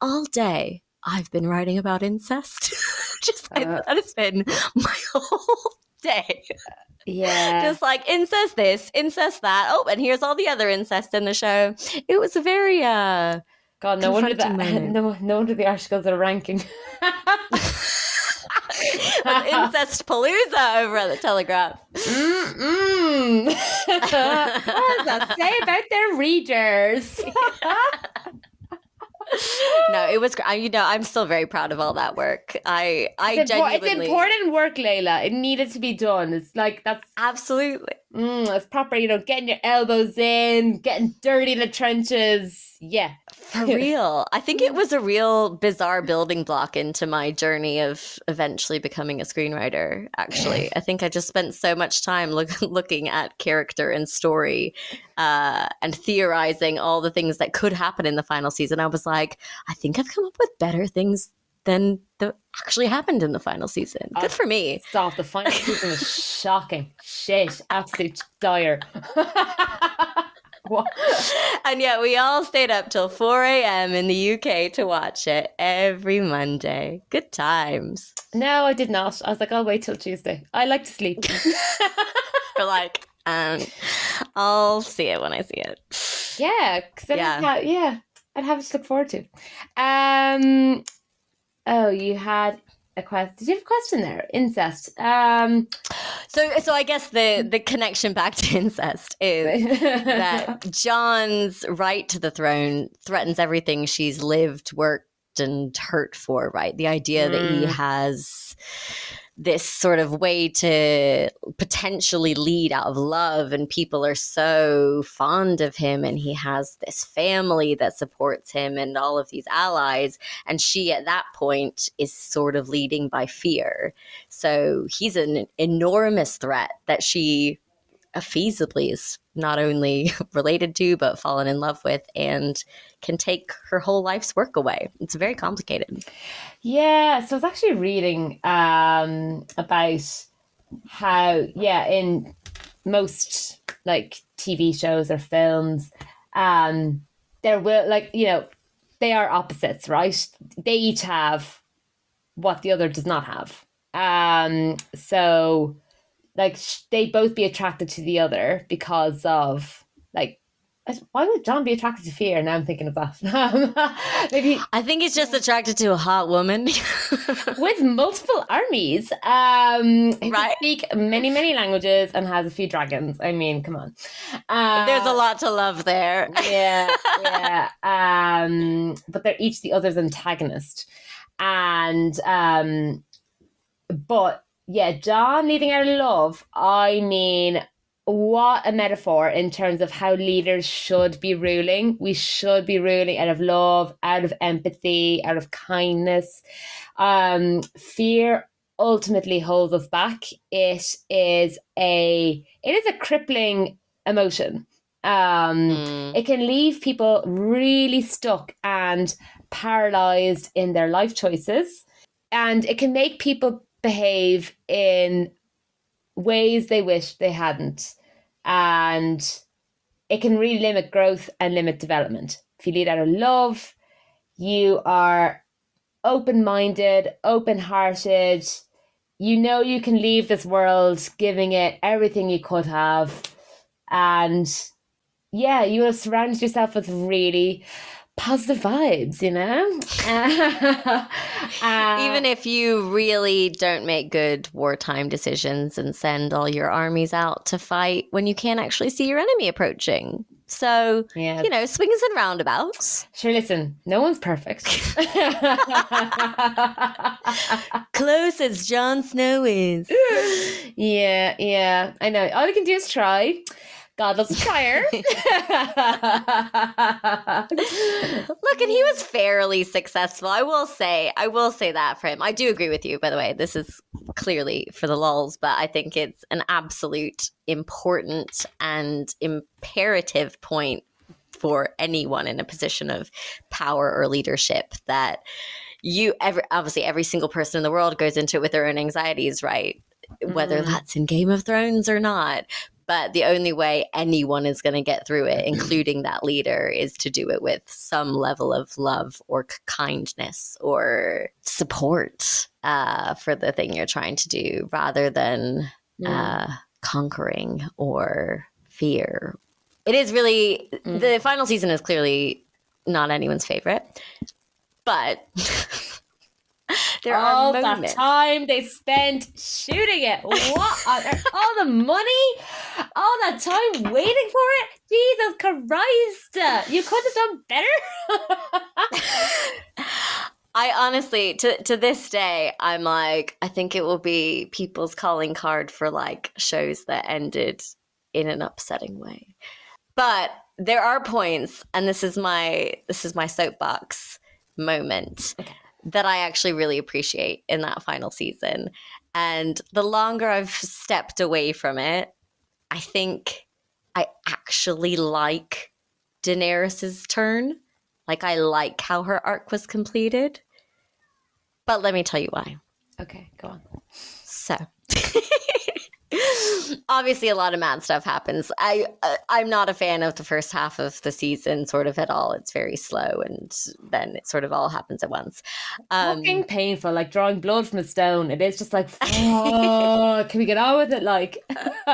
all day I've been writing about incest. just like, Uh. that has been my whole day. yeah. Just like incest this, incest that. Oh, and here's all the other incest in the show. It was a very uh God, no wonder that moment. no no wonder the articles are ranking. incest palooza over at the Telegraph. Mm-mm. what does that say about their readers? No, it was. I, you know, I'm still very proud of all that work. I, I it's, genuinely, it's important work, Lela. It needed to be done. It's like that's absolutely. mm, it's proper. You know, getting your elbows in, getting dirty in the trenches. Yeah, For real. I think it was a real bizarre building block into my journey of eventually becoming a screenwriter, actually. I think I just spent so much time look, looking at character and story uh, and theorizing all the things that could happen in the final season. I was like, I think I've come up with better things than that actually happened in the final season. Good for me. stop. The final season was shocking. Shit, absolute dire. what? And yet we all stayed up till 4 a.m. in the UK to watch it every Monday. Good times. No, I did not. I was like, I'll wait till Tuesday. I like to sleep. We're like, um, I'll see it when I see it. Yeah, Yeah. yeah, yeah, I'd have it to look forward to. Um, oh, you had a question. Did you have a question there? Incest. Um, So, so I guess the the connection back to incest is that Jon's right to the throne threatens everything she's lived, worked, and hurt for. Right, the idea that he Mm. has this sort of way to potentially lead out of love and people are so fond of him and he has this family that supports him and all of these allies and she at that point is sort of leading by fear. So he's an enormous threat that she feasibly is not only related to but fallen in love with and can take her whole life's work away it's very complicated yeah, so I was actually reading um about how yeah in most like TV shows or films, um, there will like you know they are opposites, right? They each have what the other does not have. Um, so like sh- they both be attracted to the other because of like why would Jon be attracted to fear? Now I'm thinking of that. Maybe i think he's just attracted to a hot woman with multiple armies, um, Right. speak many many languages and has a few dragons. I mean, come on. Uh, there's a lot to love there yeah, yeah. Um, but they're each the other's antagonist, and um, but yeah, Jon leading out of love. I mean, what a metaphor in terms of how leaders should be ruling. We should be ruling out of love, out of empathy, out of kindness. Um, fear ultimately holds us back. It is a it is a crippling emotion. Um, Mm. it can leave people really stuck and paralyzed in their life choices. And it can make people behave in ways they wish they hadn't. And it can really limit growth and limit development. If you lead out of love, you are open minded, open hearted. You know you can leave this world giving it everything you could have. And yeah, you will surround yourself with really positive vibes, you know? uh, Even if you really don't make good wartime decisions and send all your armies out to fight when you can't actually see your enemy approaching. So, yeah. you know, swings and roundabouts. Sure, listen, no one's perfect. Close as Jon Snow is. Yeah, yeah, I know. All we can do is try. God loves a trier. Look, and he was fairly successful. I will say, I will say that for him. I do agree with you, by the way. This is clearly for the lulls, but I think it's an absolute important and imperative point for anyone in a position of power or leadership that you every obviously every single person in the world goes into it with their own anxieties right whether mm. that's in Game of Thrones or not but the only way anyone is going to get through it, including that leader, is to do it with some level of love or kindness or support uh, for the thing you're trying to do rather than uh, conquering or fear. It is really, mm. the final season is clearly not anyone's favorite, but. There all the time they spent shooting it. What all the money, all that time waiting for it. Jesus Christ! You could have done better. I honestly, to to this day, I'm like, I think it will be people's calling card for like shows that ended in an upsetting way. But there are points, and this is my this is my soapbox moment. Okay that I actually really appreciate in that final season. And the longer I've stepped away from it, I think I actually like Daenerys's turn. Like I like how her arc was completed. But let me tell you why. Okay, go on. So, obviously a lot of mad stuff happens. I uh, I'm not a fan of the first half of the season, sort of at all. It's very slow, and then it sort of all happens at once. Um, Fucking painful, like drawing blood from a stone. It is just like, oh, can we get on with it? Like,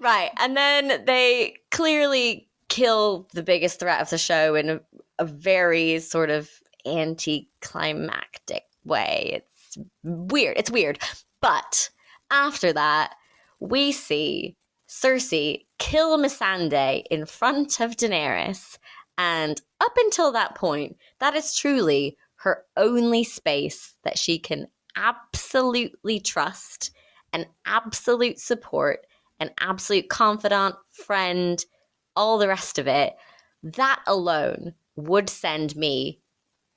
right, and then they clearly kill the biggest threat of the show in a, a very sort of anticlimactic way. It's weird. It's weird, but after that, we see Cersei kill Missandei in front of Daenerys. And up until that point, that is truly her only space that she can absolutely trust and absolute support and absolute confidant, friend, all the rest of it. That alone would send me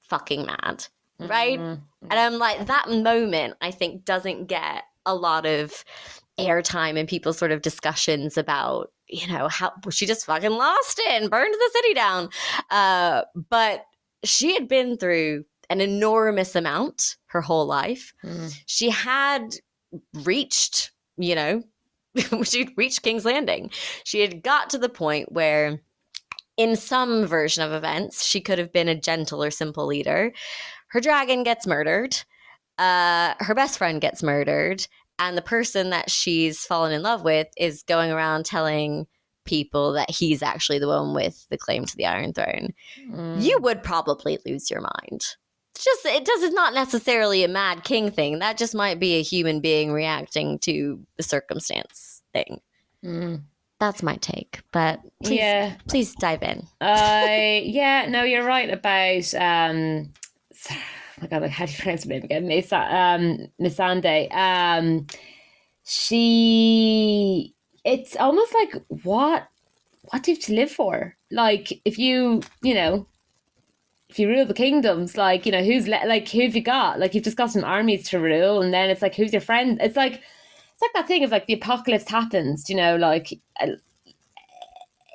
fucking mad. Right? Mm-hmm. And I'm like, that moment, I think, doesn't get a lot of airtime and people's sort of discussions about you know how she just fucking lost it and burned the city down. Uh, but she had been through an enormous amount her whole life. Mm. she had reached you know she'd reached king's landing. She had got to the point where in some version of events she could have been a gentle or simple leader. Her dragon gets murdered. Uh, her best friend gets murdered and the person that she's fallen in love with is going around telling people that he's actually the one with the claim to the Iron Throne, mm. you would probably lose your mind. It's just it does it's not necessarily a mad king thing. That just might be a human being reacting to the circumstance thing. Mm. That's my take, but please, yeah, please dive in. Uh, yeah, no, you're right about um, my god, like how do you pronounce her name again? Misa, um, Missandei. Um, she, it's almost like what, what do you have to live for? Like if you, you know, if you rule the kingdoms, like you know, who's le- like who have you got? Like you've just got some armies to rule, and then it's like who's your friend? It's like it's like that thing of like the apocalypse happens, you know, like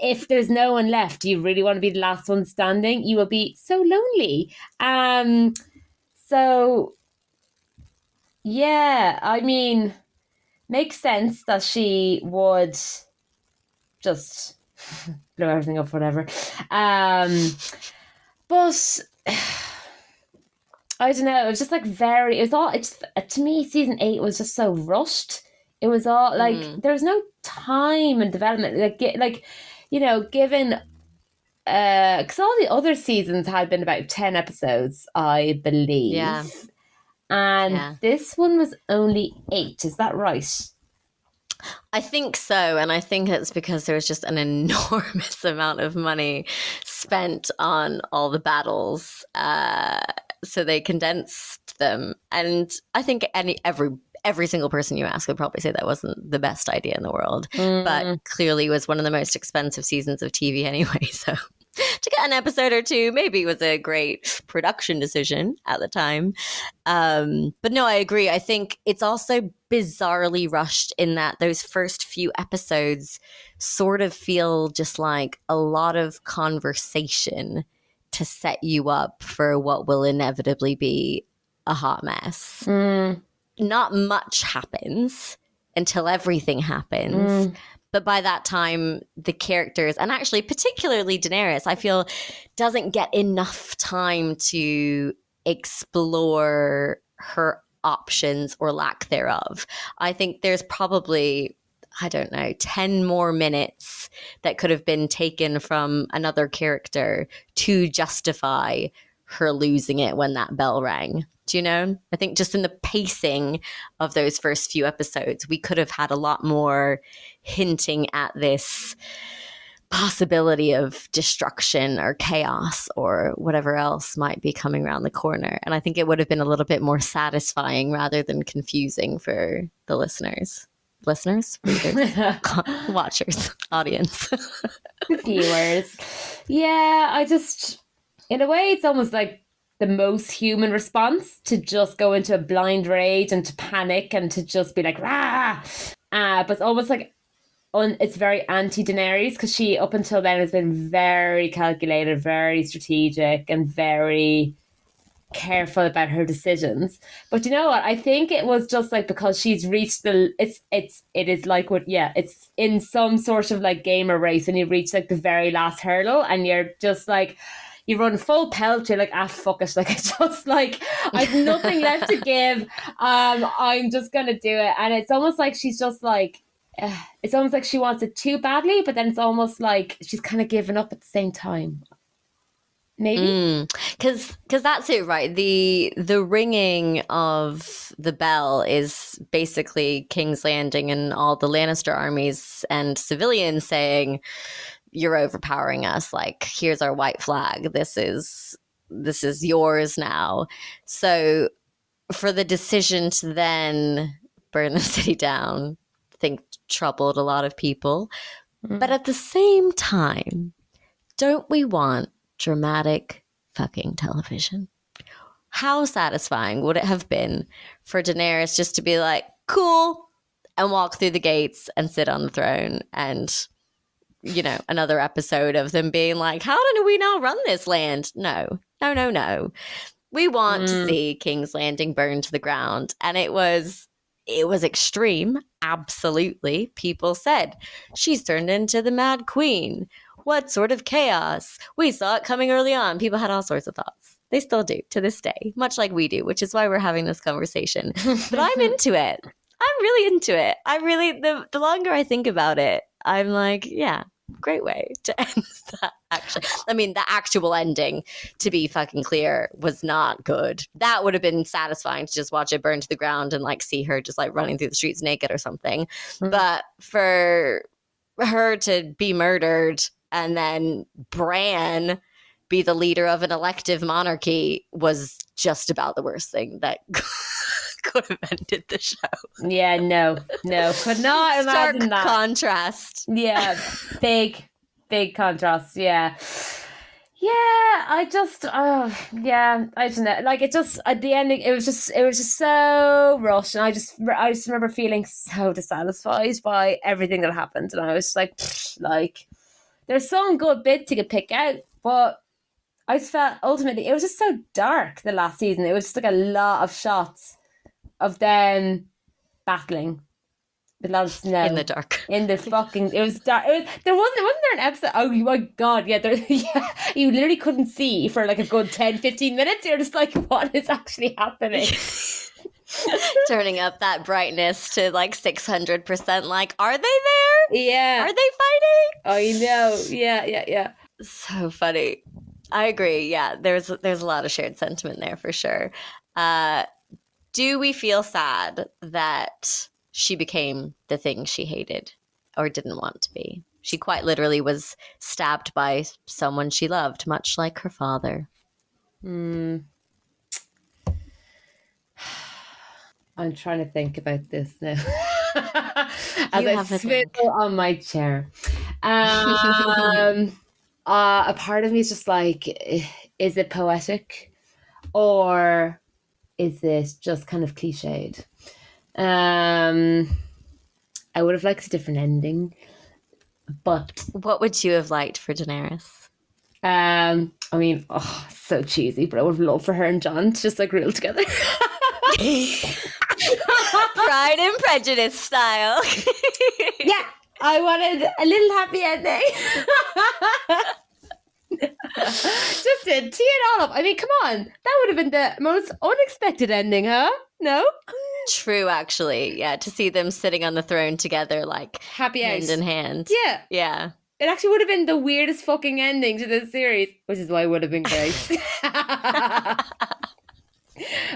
if there's no one left, you really want to be the last one standing. You will be so lonely. Um, so yeah, I mean, makes sense that she would just blow everything up, whatever. Um, but I don't know. It was just like very. It was all. It's to me, season eight was just so rushed. It was all like mm. there was no time and development. Like like you know, given because uh, all the other seasons had been about 10 episodes, I believe. Yeah. And yeah. this one was only eight. Is that right? I think so. And I think it's because there was just an enormous amount of money spent on all the battles. Uh, so they condensed them. And I think any every every single person you ask would probably say that wasn't the best idea in the world, mm. but clearly was one of the most expensive seasons of TV anyway. So to get an episode or two maybe was a great production decision at the time. Um, but no, I agree. I think it's also bizarrely rushed in that those first few episodes sort of feel just like a lot of conversation to set you up for what will inevitably be a hot mess. Mm. Not much happens until everything happens. Mm. But by that time, the characters, and actually, particularly Daenerys, I feel doesn't get enough time to explore her options or lack thereof. I think there's probably I don't know, 10 more minutes that could have been taken from another character to justify her losing it when that bell rang. Do you know? I think just in the pacing of those first few episodes, we could have had a lot more hinting at this possibility of destruction or chaos or whatever else might be coming around the corner. And I think it would have been a little bit more satisfying rather than confusing for the listeners listeners, readers, watchers, audience, viewers. Yeah, I just, in a way, it's almost like the most human response to just go into a blind rage and to panic and to just be like, rah. Uh, but it's almost like on, it's very anti Daenerys because she, up until then, has been very calculated, very strategic, and very careful about her decisions. But you know what? I think it was just like because she's reached the it's it's it is like what yeah, it's in some sort of like gamer race and you reach like the very last hurdle and you're just like you run full pelt, you're like, ah fuck it. Like it's just like I've nothing left to give. Um, I'm just gonna do it. And it's almost like she's just like uh, it's almost like she wants it too badly, but then it's almost like she's kind of giving up at the same time maybe because mm. because that's it right the the ringing of the bell is basically king's landing and all the lannister armies and civilians saying you're overpowering us like here's our white flag this is this is yours now so for the decision to then burn the city down I think troubled a lot of people mm. but at the same time don't we want dramatic fucking television. How satisfying would it have been for Daenerys just to be like, cool, and walk through the gates and sit on the throne and you know, another episode of them being like, how do we now run this land? No, no, no, no. We want mm. to see King's Landing burned to the ground. And it was it was extreme. Absolutely. People said she's turned into the Mad Queen. What sort of chaos? We saw it coming early on. People had all sorts of thoughts. They still do to this day, much like we do, which is why we're having this conversation. but I'm into it. I'm really into it. I really the the longer I think about it, I'm like, yeah, great way to end that actually i mean the actual ending to be fucking clear was not good that would have been satisfying to just watch it burn to the ground and like see her just like running through the streets naked or something mm-hmm. but for her to be murdered and then Bran be the leader of an elective monarchy was just about the worst thing that could have ended the show. Yeah, no, no, could not Stark imagine that contrast. Yeah, big, big contrast. Yeah. Yeah, I just, oh, yeah, I don't know. Like it just at the ending, it was just, it was just so rushed, and I just, I just remember feeling so dissatisfied by everything that happened, and I was just like, like, there's some good bits you could pick out, but I just felt ultimately it was just so dark the last season. It was just like a lot of shots of them battling lot of snow in the dark. In the fucking, it was dark. It was, there wasn't wasn't there an episode? Oh my god, yeah, there, yeah. You literally couldn't see for like a good 10, 15 minutes. You're just like, what is actually happening? Turning up that brightness to like six hundred percent. Like, are they there? Yeah. Are they fighting? I know. Yeah, yeah, yeah. So funny. I agree. Yeah, there's there's a lot of shared sentiment there for sure. Uh, do we feel sad that she became the thing she hated or didn't want to be? She quite literally was stabbed by someone she loved, much like her father. Hmm. I'm trying to think about this now. As You I have a think. swivel on my chair. Um, uh, a part of me is just like, is it poetic, or is this just kind of cliched? Um, I would have liked a different ending, but What would you have liked for Daenerys? um, I mean, oh, so cheesy, but I would have loved for her and Jon to just like rule together. Pride and Prejudice style. yeah, I wanted a little happy ending. Just to tee it all up. I mean, come on. That would have been the most unexpected ending, huh? No? True, actually. Yeah, to see them sitting on the throne together, like Happy hand out. in hand. Yeah. Yeah. It actually would have been the weirdest fucking ending to this series, which is why it would have been great.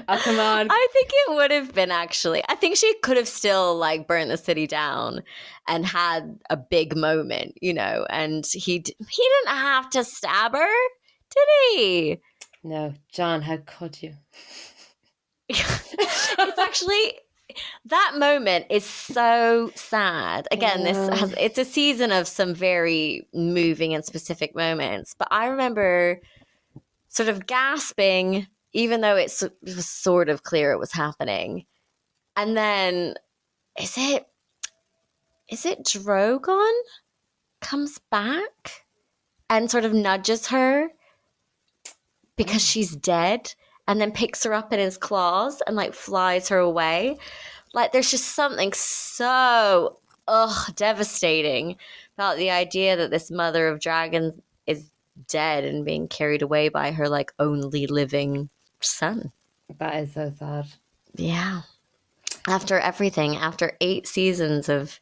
oh, come on. I think it would have been actually. I think she could have still like burnt the city down and had a big moment, you know. And he d- he didn't have to stab her, did he? No, Jon, how could you? it's actually that moment is so sad. Again, this has it's a season of some very moving and specific moments, but I remember sort of gasping even though it's, it was sort of clear it was happening. And then is it is it Drogon comes back and sort of nudges her because mm. she's dead and then picks her up in his claws and like flies her away. Like there's just something so ugh devastating about the idea that this mother of dragons is dead and being carried away by her like only living son. That is so sad. Yeah. After everything, after eight seasons of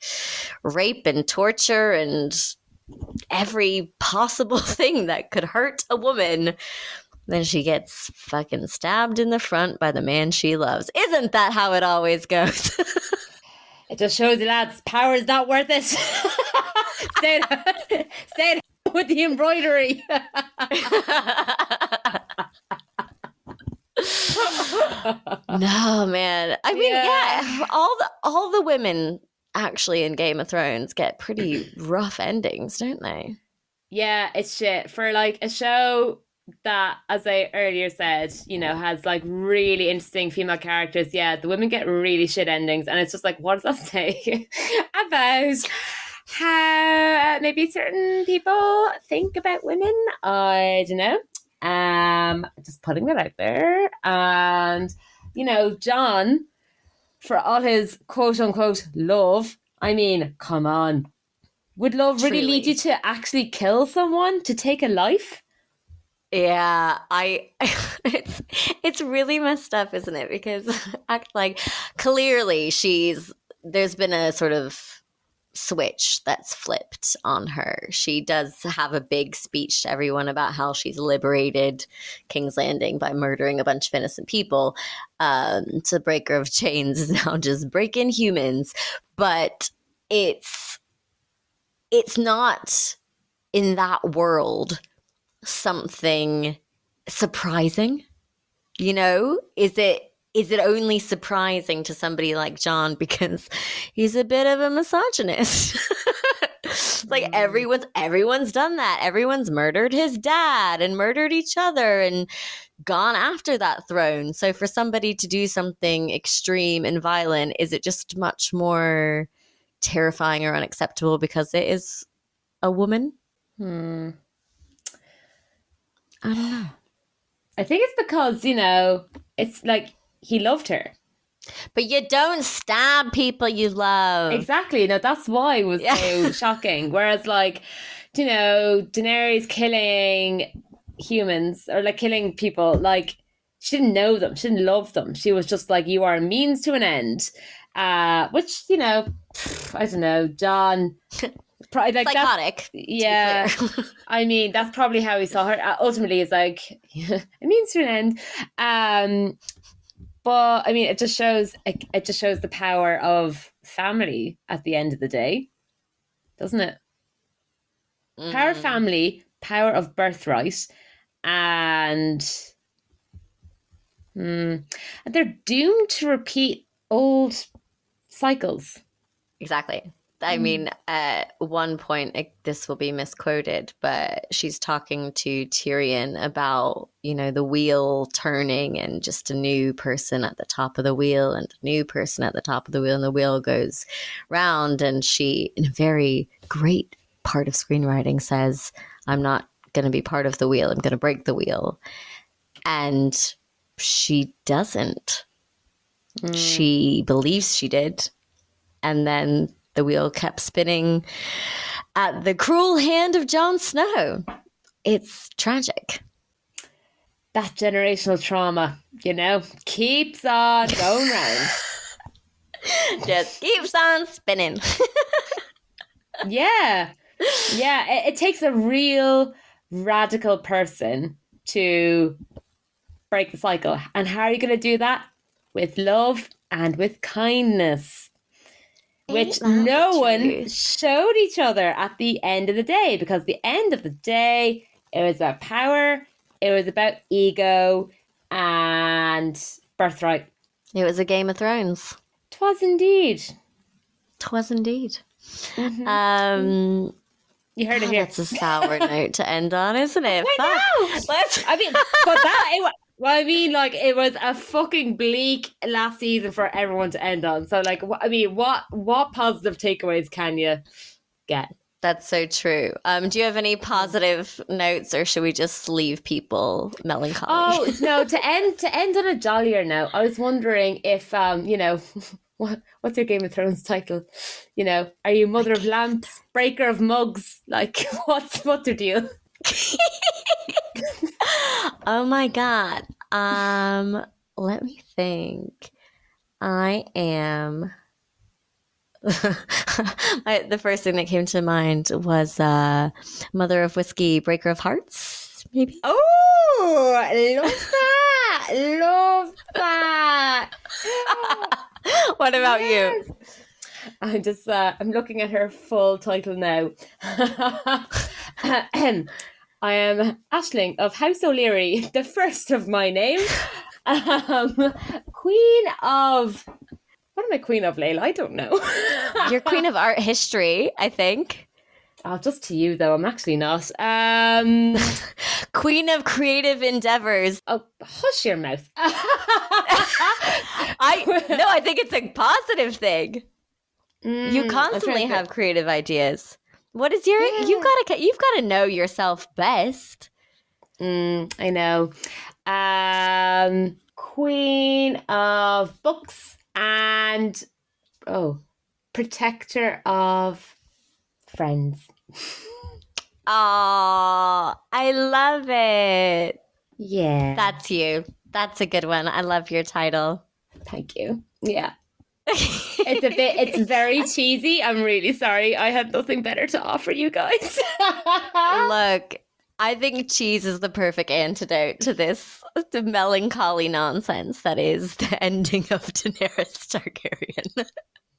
rape and torture and every possible thing that could hurt a woman, then she gets fucking stabbed in the front by the man she loves. Isn't that how it always goes? It just shows you, lads, power is not worth it. stay, at, stay at with the embroidery. no, man. I mean, yeah. Yeah. all the all the women actually in Game of Thrones get pretty rough endings, don't they? yeah, it's shit. For like a show that, as I earlier said, you know, has like really interesting female characters, yeah, the women get really shit endings. And it's just like, what does that say about how maybe certain people think about women? I don't know. Um, just putting that out there. And, you know, Jon, for all his quote unquote love, I mean, come on. Would love really lead you to actually kill someone, to take a life? Yeah, I it's it's really messed up, isn't it? Because act like clearly she's there's been a sort of switch that's flipped on her. She does have a big speech to everyone about how she's liberated King's Landing by murdering a bunch of innocent people. Um, breaker of chains is now just breaking humans, but it's it's not in that world something surprising you know is it is it only surprising to somebody like Jon because he's a bit of a misogynist like Mm. everyone's everyone's done that everyone's murdered his dad and murdered each other and gone after that throne so for somebody to do something extreme and violent is it just much more terrifying or unacceptable because it is a woman Hmm. I don't know. I think it's because, you know, it's like he loved her. But you don't stab people you love. Exactly. No, that's why it was Yeah. so shocking. Whereas, like, you know, Daenerys killing humans or like killing people, like, she didn't know them. She didn't love them. She was just like, you are a means to an end. Uh, which, you know, I don't know, Jon. Probably like Psychotic. yeah. I mean, that's probably how he saw her. Uh, ultimately, it's like it means to an end. Um, but I mean, it just shows it, it just shows the power of family at the end of the day, doesn't it? Power of Mm. family, power of birthright, and and they're doomed to repeat old cycles. Exactly. I Mm. mean, at one point, it, this will be misquoted, but she's talking to Tyrion about, you know, the wheel turning and just a new person at the top of the wheel and a new person at the top of the wheel, and the wheel goes round. And she, in a very great part of screenwriting, says, I'm not going to be part of the wheel, I'm going to break the wheel. And she doesn't. Mm. She believes she did. And then the wheel kept spinning at the cruel hand of Jon Snow. It's tragic. that generational trauma, you know, keeps on going round. Just keeps on spinning. Yeah. Yeah. It, it takes a real radical person to break the cycle. And how are you going to do that? With love and with kindness, which no the one showed each other at the end of the day. Because the end of the day, it was about power, it was about ego and birthright. It was a Game of Thrones. Twas indeed. Twas indeed. Mhm. Um, You heard it here. that's a sour note to end on, isn't it? I know. Let's. I mean, but that it, well, I mean, like it was a fucking bleak last season for everyone to end on. So, like, wh- I mean, what what positive takeaways can you get? That's so true. Um, do you have any positive notes, or should we just leave people melancholy? Oh no! To end to end on a jollier note, I was wondering if um, you know, what what's your Game of Thrones title? You know, are you Mother of Lamps, Breaker of Mugs? Like, what's what's your deal? Oh my god. Um, let me think. I am. I, the first thing that came to mind was uh, Mother of Whiskey, Breaker of Hearts, maybe. Oh, love that! love that! what about you? I'm just uh, I'm looking at her full title now. I am Aisling of House O'Leary, the first of my name. Um, queen of what am I queen of, Lela? I don't know. You're Queen of Art History, I think. Oh, just to you though. I'm actually not. Um, Queen of Creative Endeavors. oh, hush your mouth. I no, I think it's a positive thing. You Mm, I'm constantly have creative ideas. What is your? You've got to. You've got to know yourself best. Mm, I know. Um, queen of books and oh, protector of friends. Oh, I love it. Yeah. That's you. That's a good one. I love your title. Thank you. Yeah. It's a bit. It's very cheesy. I'm really sorry. I had nothing better to offer you guys. Look, I think cheese is the perfect antidote to this the melancholy nonsense that is the ending of Daenerys Targaryen.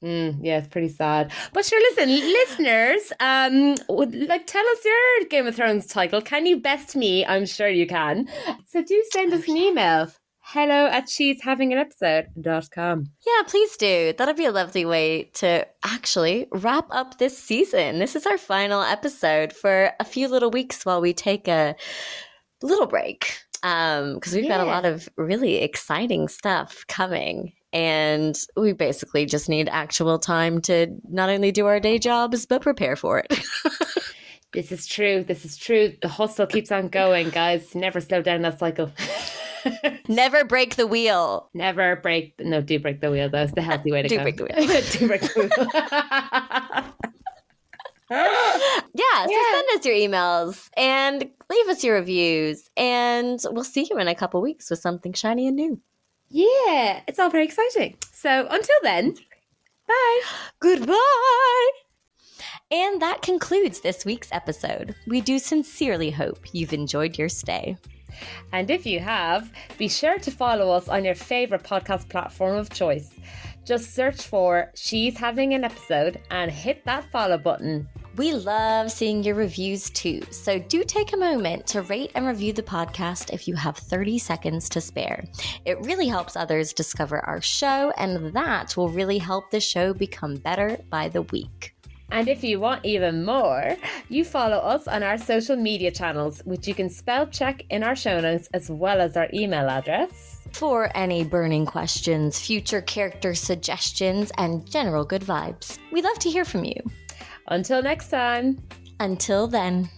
Mm, yeah, it's pretty sad. But sure, listen, listeners, um, would like tell us your Game of Thrones title. Can you best me? I'm sure you can. So do send us an email. Hello at she's having an episode.com. Yeah, please do. That'll be a lovely way to actually wrap up this season. This is our final episode for a few little weeks while we take a little break. Um, because we've got a lot of really exciting stuff coming. And we basically just need actual time to not only do our day jobs, but prepare for it. This is true. This is true. The hustle keeps on going, guys. Never slow down that cycle. Never break the wheel. Never break. No, do break the wheel. That's the healthy way to Do go. break the wheel. do break the wheel. Yeah, so Yeah. send us your emails and leave us your reviews. And we'll see you in a couple weeks with something shiny and new. yeah, it's all very exciting. So until then, bye. Goodbye. And that concludes this week's episode. We do sincerely hope you've enjoyed your stay. And if you have, be sure to follow us on your favourite podcast platform of choice. Just search for She's Having an Episode and hit that follow button. We love seeing your reviews too, so do take a moment to rate and review the podcast if you have 30 seconds to spare. It really helps others discover our show, and that will really help the show become better by the week. And if you want even more, you follow us on our social media channels, which you can spell check in our show notes as well as our email address. For any burning questions, future character suggestions, and general good vibes, we love to hear from you. Until next time. Until then.